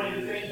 to St. John,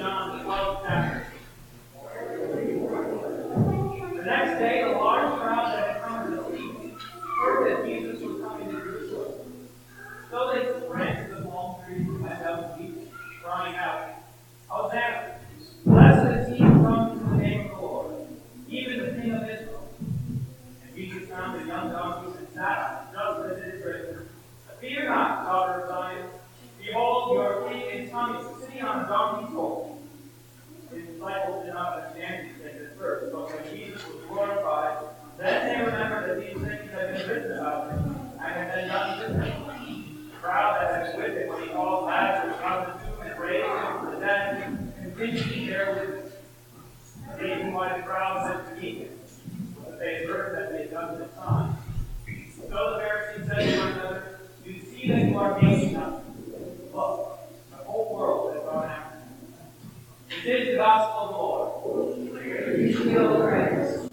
your grace.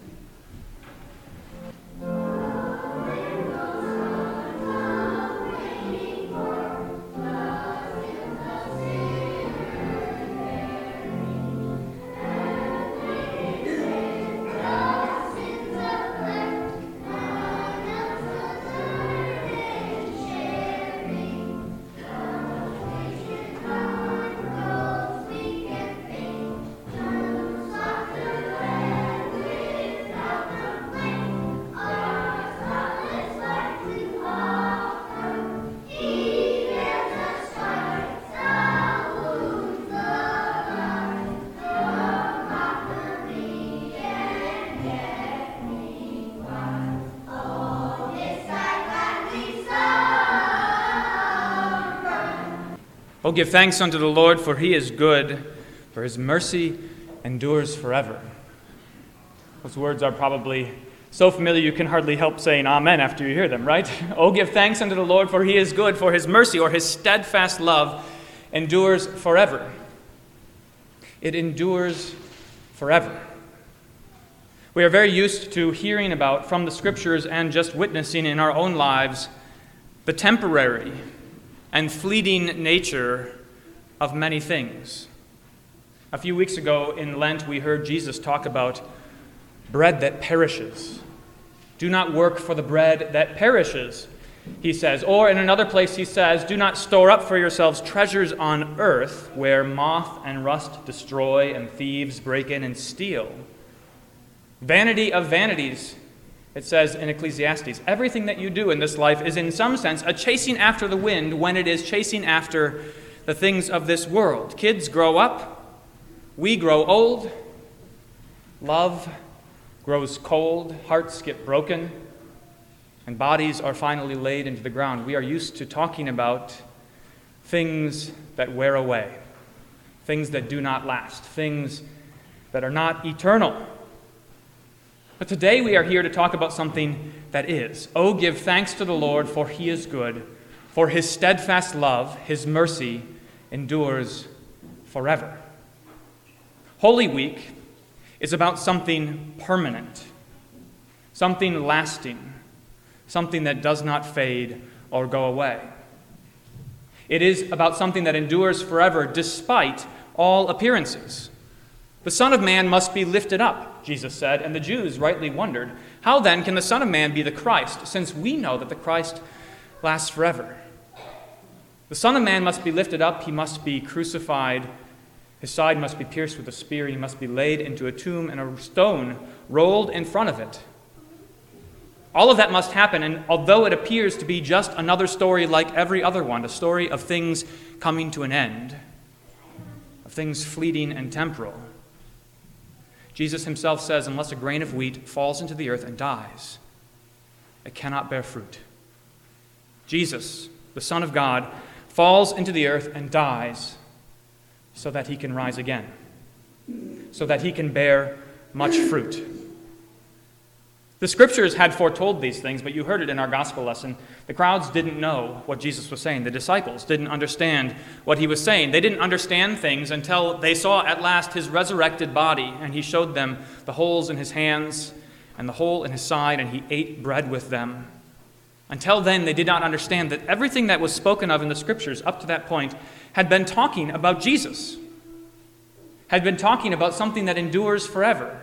Oh, give thanks unto the Lord, for he is good, for his mercy endures forever. Those words are probably so familiar you can hardly help saying amen after you hear them, right? Oh, give thanks unto the Lord, for he is good, for his mercy or his steadfast love endures forever. It endures forever. We are very used to hearing about from the scriptures and just witnessing in our own lives the temporary and fleeting nature of many things. A few weeks ago in Lent, we heard Jesus talk about bread that perishes. Do not work for the bread that perishes, he says. Or in another place, he says, Do not store up for yourselves treasures on earth where moth and rust destroy and thieves break in and steal. Vanity of vanities, it says in Ecclesiastes, everything that you do in this life is in some sense a chasing after the wind when it is chasing after the things of this world. Kids grow up, we grow old, love grows cold, hearts get broken, and bodies are finally laid into the ground. We are used to talking about things that wear away, things that do not last, things that are not eternal. But today we are here to talk about something that is. Oh, give thanks to the Lord, for he is good, for his steadfast love, his mercy endures forever. Holy Week is about something permanent, something lasting, something that does not fade or go away. It is about something that endures forever despite all appearances. The Son of Man must be lifted up, Jesus said, and the Jews rightly wondered, How then can the Son of Man be the Christ, since we know that the Christ lasts forever? The Son of Man must be lifted up, he must be crucified, his side must be pierced with a spear, he must be laid into a tomb, and a stone rolled in front of it. All of that must happen, and although it appears to be just another story like every other one, a story of things coming to an end, of things fleeting and temporal, Jesus himself says, unless a grain of wheat falls into the earth and dies, it cannot bear fruit. Jesus, the Son of God, falls into the earth and dies so that he can rise again, so that he can bear much fruit. The scriptures had foretold these things, but you heard it in our gospel lesson. The crowds didn't know what Jesus was saying. The disciples didn't understand what he was saying. They didn't understand things until they saw at last his resurrected body, and he showed them the holes in his hands and the hole in his side, and he ate bread with them. Until then, they did not understand that everything that was spoken of in the scriptures up to that point had been talking about Jesus. had been talking about something that endures forever,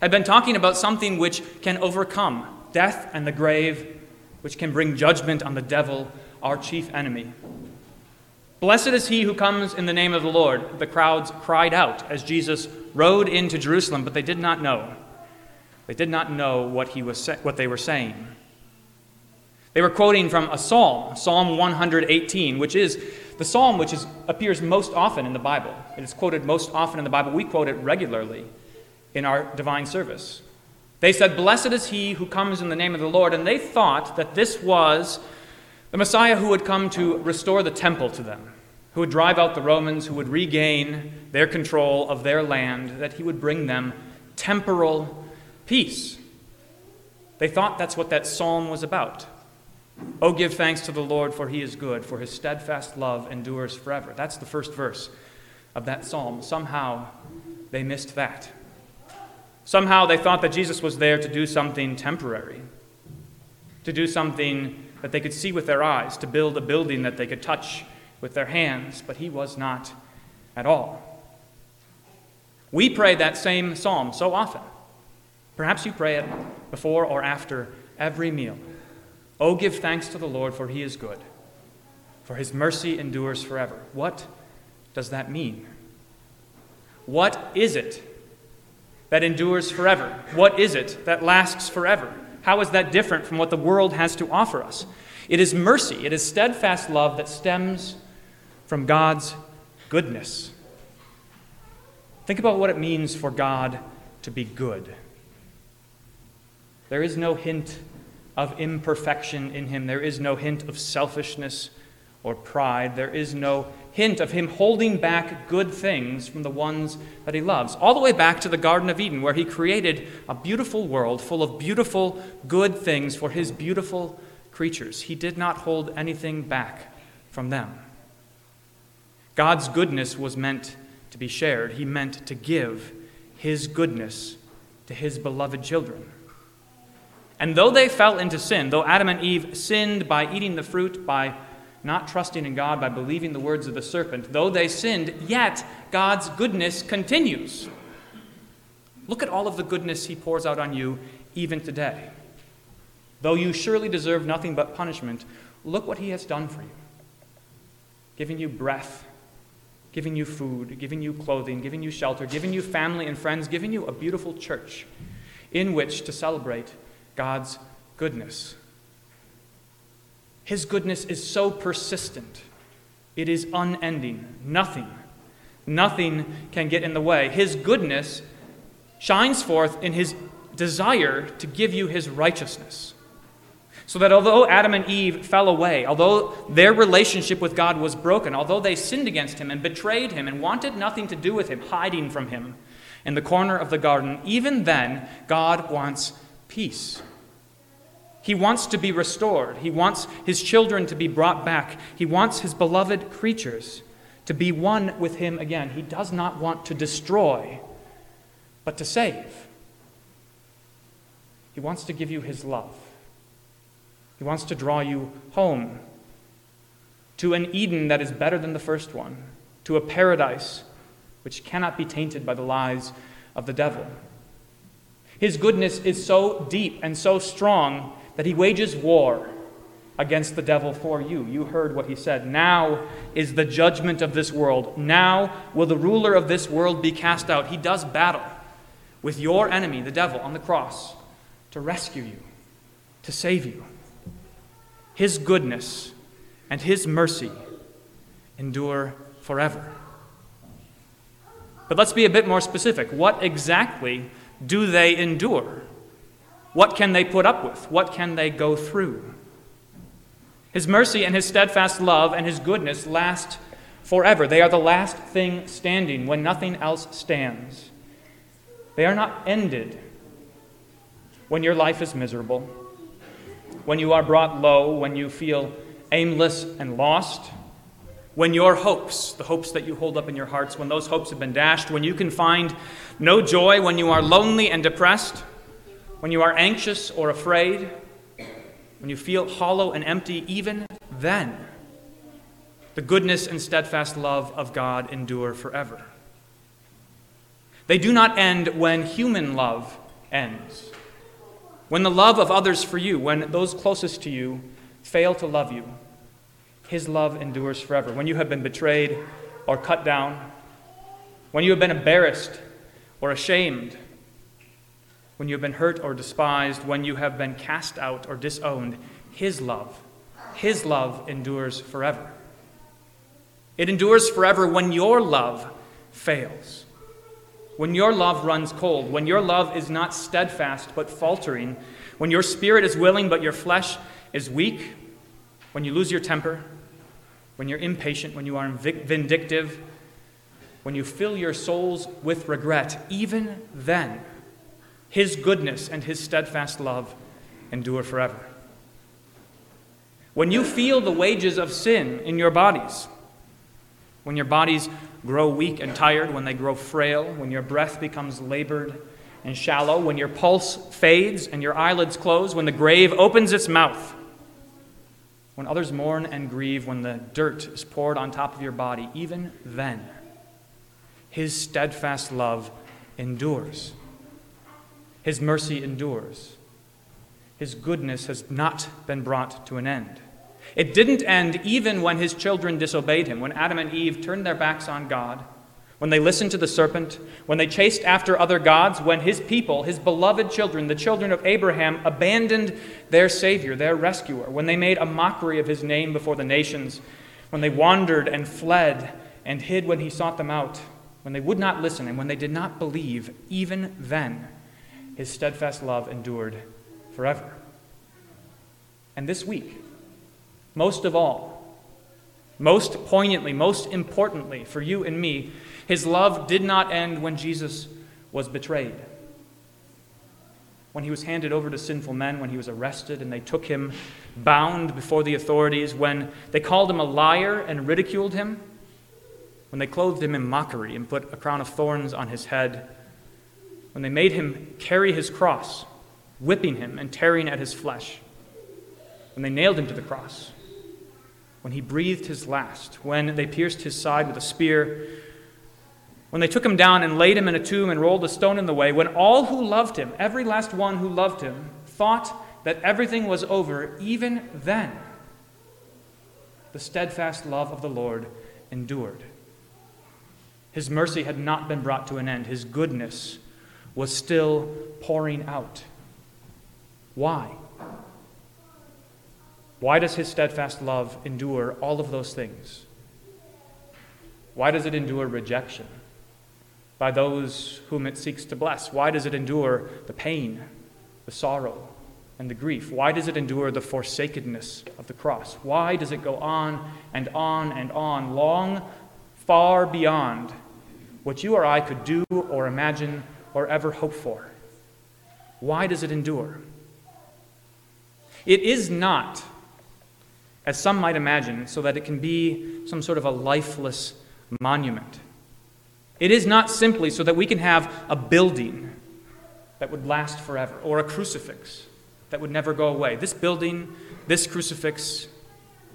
had been talking about something which can overcome death and the grave, which can bring judgment on the devil, our chief enemy. Blessed is he who comes in the name of the Lord. The crowds cried out as Jesus rode into Jerusalem, but they did not know. They did not know what, he was what they were saying. They were quoting from a psalm, Psalm 118, which is the psalm which is, appears most often in the Bible. It is quoted most often in the Bible. We quote it regularly in our divine service. They said, Blessed is he who comes in the name of the Lord. And they thought that this was the Messiah who would come to restore the temple to them, who would drive out the Romans, who would regain their control of their land, that he would bring them temporal peace. They thought that's what that psalm was about. Oh, give thanks to the Lord, for he is good, for his steadfast love endures forever. That's the first verse of that psalm. Somehow they missed that. Somehow they thought that Jesus was there to do something temporary, to do something that they could see with their eyes, to build a building that they could touch with their hands, but he was not at all. We pray that same psalm so often. Perhaps you pray it before or after every meal. Oh, give thanks to the Lord, for he is good, for his mercy endures forever. What does that mean? What is it that endures forever? What is it that lasts forever? How is that different from what the world has to offer us? It is mercy, it is steadfast love that stems from God's goodness. Think about what it means for God to be good. There is no hint of imperfection in him. There is no hint of selfishness or pride. There is no hint of him holding back good things from the ones that he loves. All the way back to the Garden of Eden, where he created a beautiful world full of beautiful, good things for his beautiful creatures. He did not hold anything back from them. God's goodness was meant to be shared, he meant to give his goodness to his beloved children. And though they fell into sin, though Adam and Eve sinned by eating the fruit, by not trusting in God, by believing the words of the serpent, though they sinned, yet God's goodness continues. Look at all of the goodness He pours out on you even today. Though you surely deserve nothing but punishment, look what He has done for you giving you breath, giving you food, giving you clothing, giving you shelter, giving you family and friends, giving you a beautiful church in which to celebrate God's goodness. His goodness is so persistent, it is unending. Nothing, nothing can get in the way. His goodness shines forth in his desire to give you his righteousness. So that although Adam and Eve fell away, although their relationship with God was broken, although they sinned against him and betrayed him and wanted nothing to do with him, hiding from him in the corner of the garden, even then, God wants peace. He wants to be restored. He wants his children to be brought back. He wants his beloved creatures to be one with him again. He does not want to destroy, but to save. He wants to give you his love. He wants to draw you home to an Eden that is better than the first one, to a paradise which cannot be tainted by the lies of the devil. His goodness is so deep and so strong that he wages war against the devil for you. You heard what he said. Now is the judgment of this world. Now will the ruler of this world be cast out. He does battle with your enemy, the devil, on the cross to rescue you, to save you. His goodness and his mercy endure forever. But let's be a bit more specific. What exactly do they endure? What can they put up with? What can they go through? His mercy and his steadfast love and his goodness last forever. They are the last thing standing when nothing else stands. They are not ended when your life is miserable, when you are brought low, when you feel aimless and lost, when your hopes, the hopes that you hold up in your hearts, when those hopes have been dashed, when you can find no joy, when you are lonely and depressed when you are anxious or afraid, when you feel hollow and empty, even then, the goodness and steadfast love of God endure forever. They do not end when human love ends. When the love of others for you, when those closest to you fail to love you, His love endures forever. When you have been betrayed or cut down, when you have been embarrassed or ashamed, when you have been hurt or despised, when you have been cast out or disowned, His love, His love endures forever. It endures forever when your love fails. When your love runs cold, when your love is not steadfast but faltering, when your spirit is willing but your flesh is weak, when you lose your temper, when you're impatient, when you are vindictive, when you fill your souls with regret, even then, His goodness and His steadfast love endure forever. When you feel the wages of sin in your bodies, when your bodies grow weak and tired, when they grow frail, when your breath becomes labored and shallow, when your pulse fades and your eyelids close, when the grave opens its mouth, when others mourn and grieve, when the dirt is poured on top of your body, even then, His steadfast love endures. His mercy endures. His goodness has not been brought to an end. It didn't end even when his children disobeyed him, when Adam and Eve turned their backs on God, when they listened to the serpent, when they chased after other gods, when his people, his beloved children, the children of Abraham, abandoned their Savior, their rescuer, when they made a mockery of his name before the nations, when they wandered and fled and hid when he sought them out, when they would not listen and when they did not believe, even then, his steadfast love endured forever. And this week, most of all, most poignantly, most importantly for you and me, his love did not end when Jesus was betrayed. When he was handed over to sinful men, when he was arrested and they took him bound before the authorities, when they called him a liar and ridiculed him, when they clothed him in mockery and put a crown of thorns on his head, when they made him carry his cross, whipping him and tearing at his flesh, when they nailed him to the cross when he breathed his last, when they pierced his side with a spear, when they took him down and laid him in a tomb and rolled a stone in the way, when all who loved him, every last one who loved him, thought that everything was over, even then, the steadfast love of the Lord endured. His mercy had not been brought to an end, his goodness was still pouring out. Why? Why does his steadfast love endure all of those things? Why does it endure rejection by those whom it seeks to bless? Why does it endure the pain, the sorrow, and the grief? Why does it endure the forsakenness of the cross? Why does it go on and on and on, long, far beyond what you or I could do or imagine or ever hope for? Why does it endure? It is not as some might imagine, so that it can be some sort of a lifeless monument. It is not simply so that we can have a building that would last forever or a crucifix that would never go away. This building, this crucifix,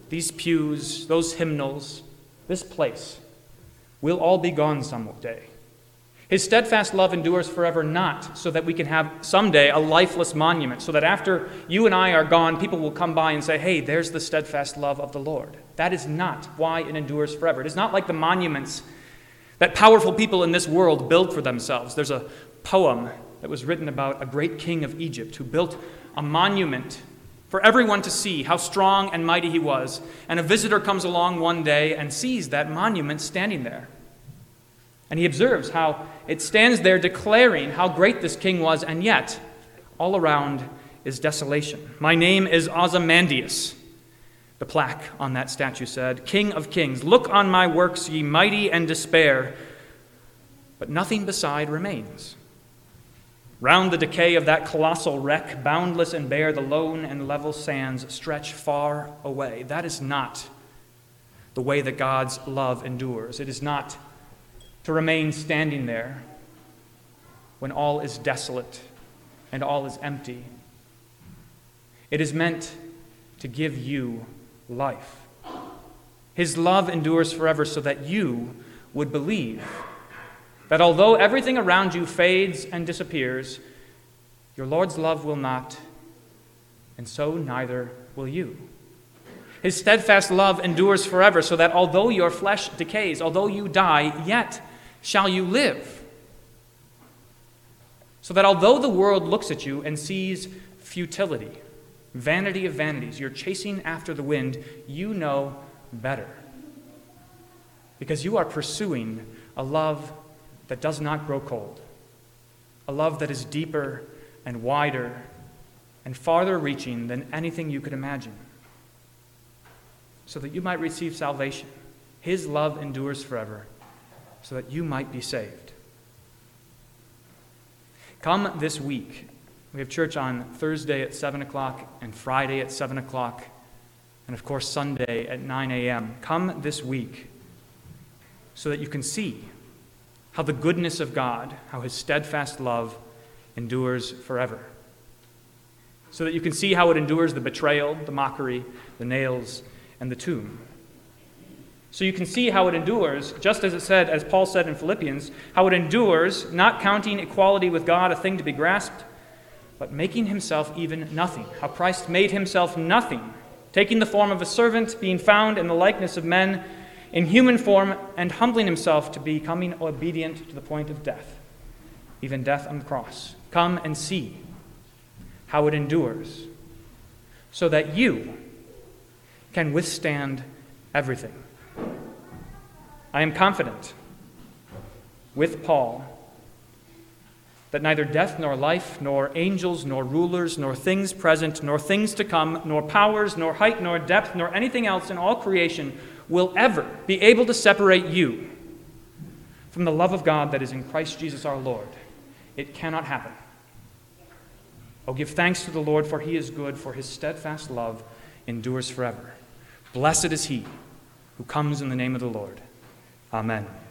these pews, those hymnals, this place will all be gone someday. His steadfast love endures forever, not so that we can have someday a lifeless monument, so that after you and I are gone, people will come by and say, hey, there's the steadfast love of the Lord. That is not why it endures forever. It is not like the monuments that powerful people in this world build for themselves. There's a poem that was written about a great king of Egypt who built a monument for everyone to see how strong and mighty he was. And a visitor comes along one day and sees that monument standing there. And he observes how it stands there declaring how great this king was, and yet all around is desolation. My name is Ozymandias, the plaque on that statue said, King of kings, look on my works, ye mighty, and despair. But nothing beside remains. Round the decay of that colossal wreck, boundless and bare, the lone and level sands stretch far away. That is not the way that God's love endures. It is not to remain standing there when all is desolate and all is empty. It is meant to give you life. His love endures forever so that you would believe, that although everything around you fades and disappears, your Lord's love will not, and so neither will you. His steadfast love endures forever, so that although your flesh decays, although you die, yet shall you live. So that although the world looks at you and sees futility, vanity of vanities, you're chasing after the wind, you know better. Because you are pursuing a love that does not grow cold, a love that is deeper and wider and farther reaching than anything you could imagine, so that you might receive salvation. His love endures forever, so that you might be saved. Come this week. We have church on Thursday at 7 o'clock and Friday at 7 o'clock, and of course, Sunday at 9 a.m. Come this week so that you can see how the goodness of God, how his steadfast love endures forever. So that you can see how it endures the betrayal, the mockery, the nails, and the tomb. So you can see how it endures, just as it said, as Paul said in Philippians, how it endures, not counting equality with God a thing to be grasped, but making himself even nothing. How Christ made himself nothing, taking the form of a servant, being found in the likeness of men in human form and humbling himself to becoming obedient to the point of death, even death on the cross. Come and see how it endures, so that you can withstand everything. I am confident with Paul that neither death nor life, nor angels, nor rulers, nor things present, nor things to come, nor powers, nor height, nor depth, nor anything else in all creation will ever be able to separate you from the love of God that is in Christ Jesus our Lord. It cannot happen. Oh, give thanks to the Lord, for he is good, for his steadfast love endures forever. Blessed is he who comes in the name of the Lord. Amen.